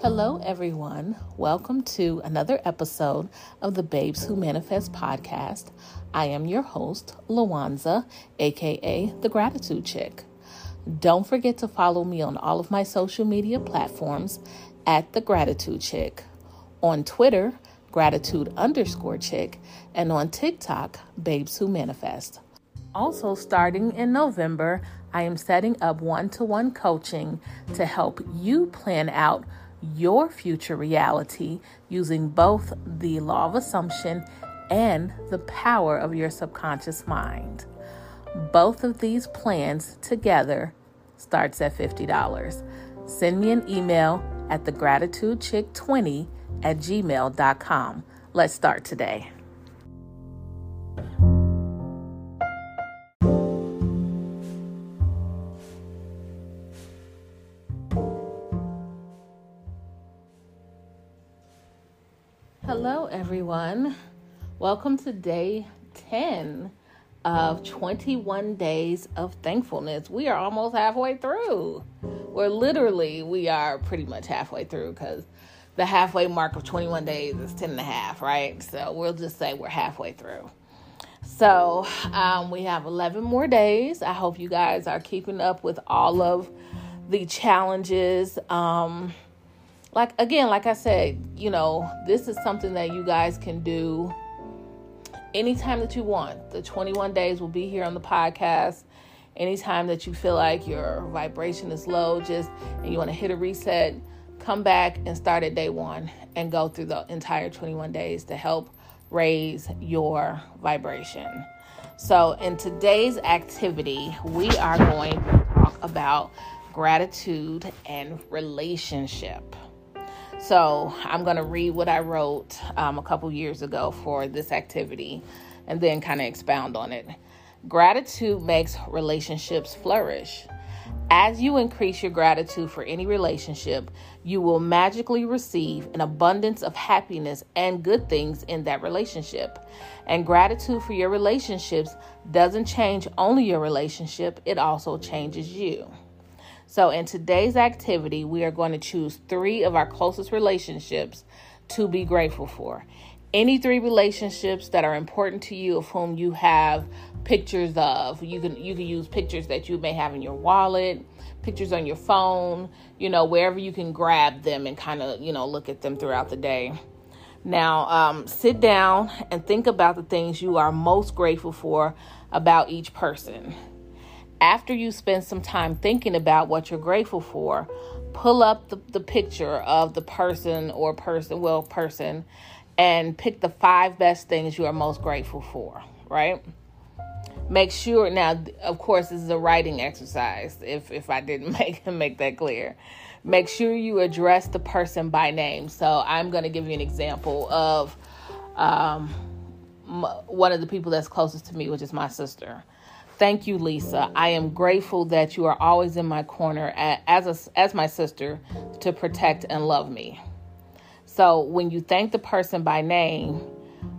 Hello, everyone. Welcome to another episode of the Babes Who Manifest podcast. I am your host, Lawanza, aka the Gratitude Chick. Don't forget to follow me on all of my social media platforms at the Gratitude Chick. On Twitter, gratitude underscore chick, and on TikTok, Babes Who Manifest. Also, starting in November, I am setting up one to one coaching to help you plan out your future reality using both the law of assumption and the power of your subconscious mind. Both of these plans together starts at $50. Send me an email at thegratitudechick20 at gmail.com. Let's start today. Hello, everyone. Welcome to day 10 of 21 days of thankfulness. We are almost halfway through. We're literally, we are pretty much halfway through because the halfway mark of 21 days is 10 and a half, right? So we'll just say we're halfway through. So um, we have 11 more days. I hope you guys are keeping up with all of the challenges. Um, like again, like I said, you know, this is something that you guys can do anytime that you want. The 21 days will be here on the podcast. Anytime that you feel like your vibration is low, just and you want to hit a reset, come back and start at day one and go through the entire 21 days to help raise your vibration. So, in today's activity, we are going to talk about gratitude and relationship. So I'm going to read what I wrote um, a couple years ago for this activity and then kind of expound on it. Gratitude makes relationships flourish. As you increase your gratitude for any relationship, you will magically receive an abundance of happiness and good things in that relationship. And gratitude for your relationships doesn't change only your relationship, it also changes you. So, in today's activity, we are going to choose three of our closest relationships to be grateful for. Any three relationships that are important to you, of whom you have pictures of. You can you can use pictures that you may have in your wallet, pictures on your phone, you know, wherever you can grab them and kind of you know look at them throughout the day. Now, um, sit down and think about the things you are most grateful for about each person after you spend some time thinking about what you're grateful for, pull up the, the picture of the person or person, well, person, and pick the five best things you are most grateful for, right? Make sure now, of course, this is a writing exercise. If if I didn't make make that clear, make sure you address the person by name. So I'm going to give you an example of um, one of the people that's closest to me, which is my sister. Thank you, Lisa. I am grateful that you are always in my corner as a, as my sister to protect and love me. So when you thank the person by name,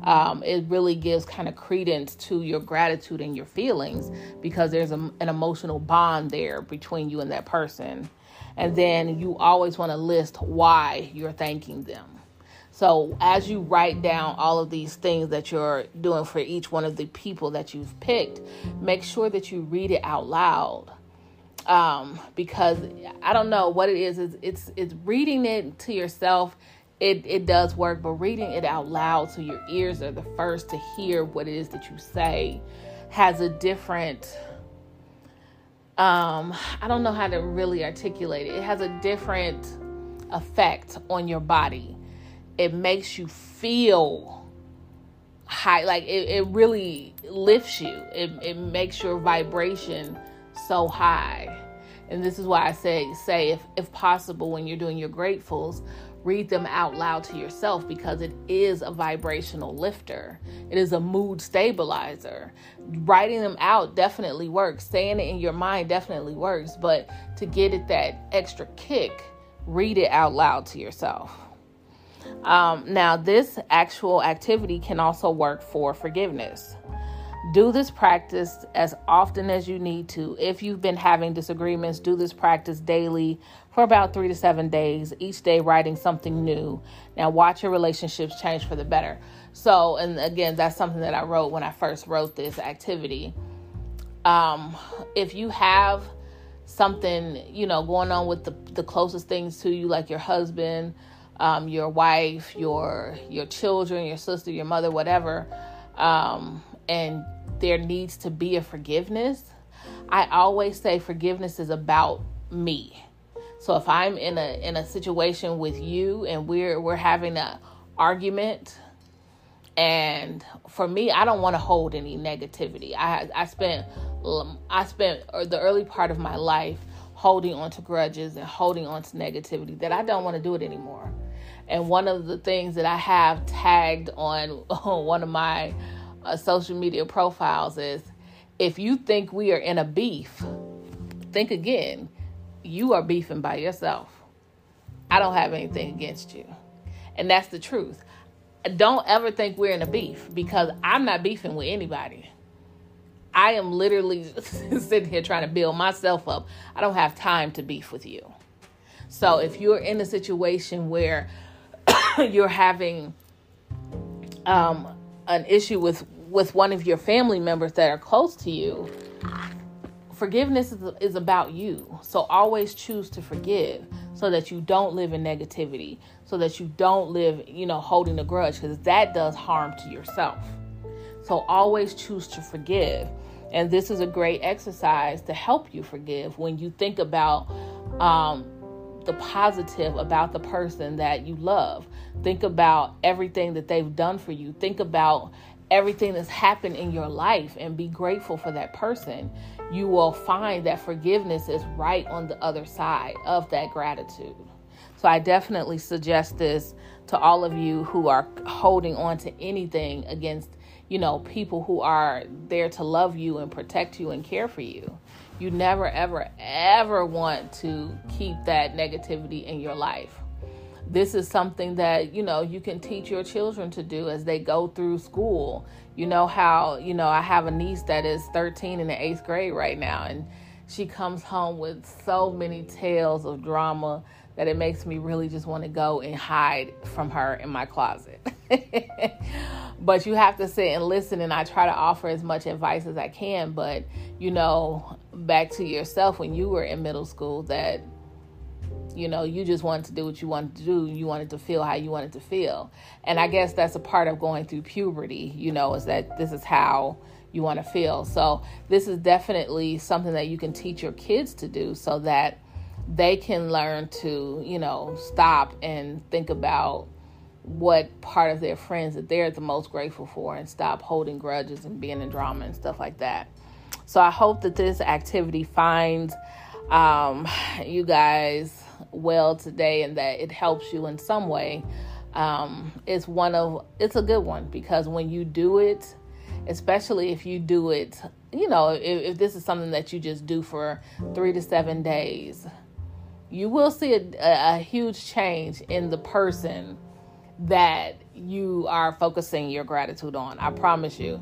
um, it really gives kind of credence to your gratitude and your feelings because there's a, an emotional bond there between you and that person. And then you always want to list why you're thanking them. So, as you write down all of these things that you're doing for each one of the people that you've picked, make sure that you read it out loud. Um, because I don't know what it is. It's, it's it's reading it to yourself. It it does work, but reading it out loud so your ears are the first to hear what it is that you say has a different um I don't know how to really articulate it. It has a different effect on your body it makes you feel high like it, it really lifts you. It, it makes your vibration so high. And this is why i say say if, if possible when you're doing your gratefuls read them out loud to yourself because it is a vibrational lifter. It is a mood stabilizer. Writing them out definitely works. Saying it in your mind definitely works. But to get it that extra kick read it out loud to yourself um, now, this actual activity can also work for forgiveness. do this practice as often as you need to. If you've been having disagreements, do this practice daily for about three to seven days, each day writing something new. Now, watch your relationships change for the better. So, and again, that's something that I wrote when I first wrote this activity. Um, if you have something, you know, going on with the, the closest things to you, like your husband, um, your wife, your your children, your sister, your mother, whatever, um, and there needs to be a forgiveness. I always say forgiveness is about me. So if I'm in a in a situation with you and we're we're having a argument and for me I don't want to hold any negativity. I I spent I spent the early part of my life holding on to grudges and holding on to negativity that I don't want to do it anymore. And one of the things that I have tagged on, on one of my uh, social media profiles is if you think we are in a beef, think again. You are beefing by yourself. I don't have anything against you. And that's the truth. Don't ever think we're in a beef because I'm not beefing with anybody. I am literally sitting here trying to build myself up. I don't have time to beef with you. So if you're in a situation where you're having um, an issue with with one of your family members that are close to you, forgiveness is, is about you. So always choose to forgive so that you don't live in negativity, so that you don't live, you know, holding a grudge because that does harm to yourself. So always choose to forgive. And this is a great exercise to help you forgive when you think about um, the positive about the person that you love. Think about everything that they've done for you. Think about everything that's happened in your life and be grateful for that person. You will find that forgiveness is right on the other side of that gratitude. So I definitely suggest this to all of you who are holding on to anything against, you know, people who are there to love you and protect you and care for you. You never, ever, ever want to keep that negativity in your life. This is something that, you know, you can teach your children to do as they go through school. You know how, you know, I have a niece that is 13 in the eighth grade right now, and she comes home with so many tales of drama that it makes me really just want to go and hide from her in my closet. but you have to sit and listen, and I try to offer as much advice as I can. But, you know, back to yourself when you were in middle school that you know you just wanted to do what you wanted to do you wanted to feel how you wanted to feel and i guess that's a part of going through puberty you know is that this is how you want to feel so this is definitely something that you can teach your kids to do so that they can learn to you know stop and think about what part of their friends that they're the most grateful for and stop holding grudges and being in drama and stuff like that so I hope that this activity finds um, you guys well today and that it helps you in some way. Um, it's one of it's a good one because when you do it, especially if you do it, you know, if, if this is something that you just do for three to seven days, you will see a, a, a huge change in the person that you are focusing your gratitude on. I promise you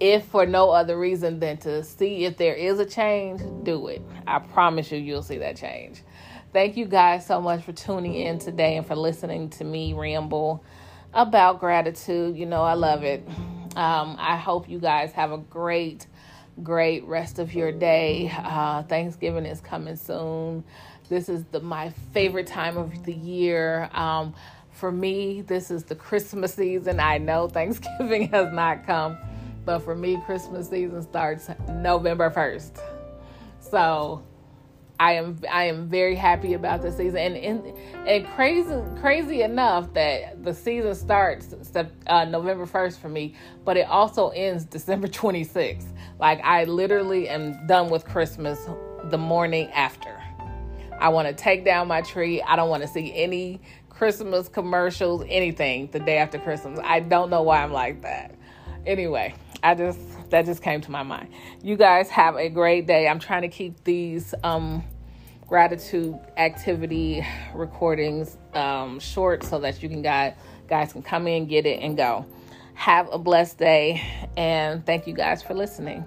if for no other reason than to see if there is a change, do it. I promise you, you'll see that change. Thank you guys so much for tuning in today and for listening to me ramble about gratitude. You know, I love it. Um, I hope you guys have a great, great rest of your day. Uh, Thanksgiving is coming soon. This is the my favorite time of the year. Um, for me, this is the Christmas season. I know Thanksgiving has not come but for me, Christmas season starts November 1st. So I am I am very happy about the season, and and, and crazy crazy enough that the season starts uh, November first for me, but it also ends December twenty sixth. Like I literally am done with Christmas the morning after. I want to take down my tree. I don't want to see any Christmas commercials, anything the day after Christmas. I don't know why I'm like that. Anyway, I just that just came to my mind. You guys have a great day. I'm trying to keep these um, gratitude activity recordings um, short so that you can guys guys can come in, get it, and go. Have a blessed day, and thank you guys for listening.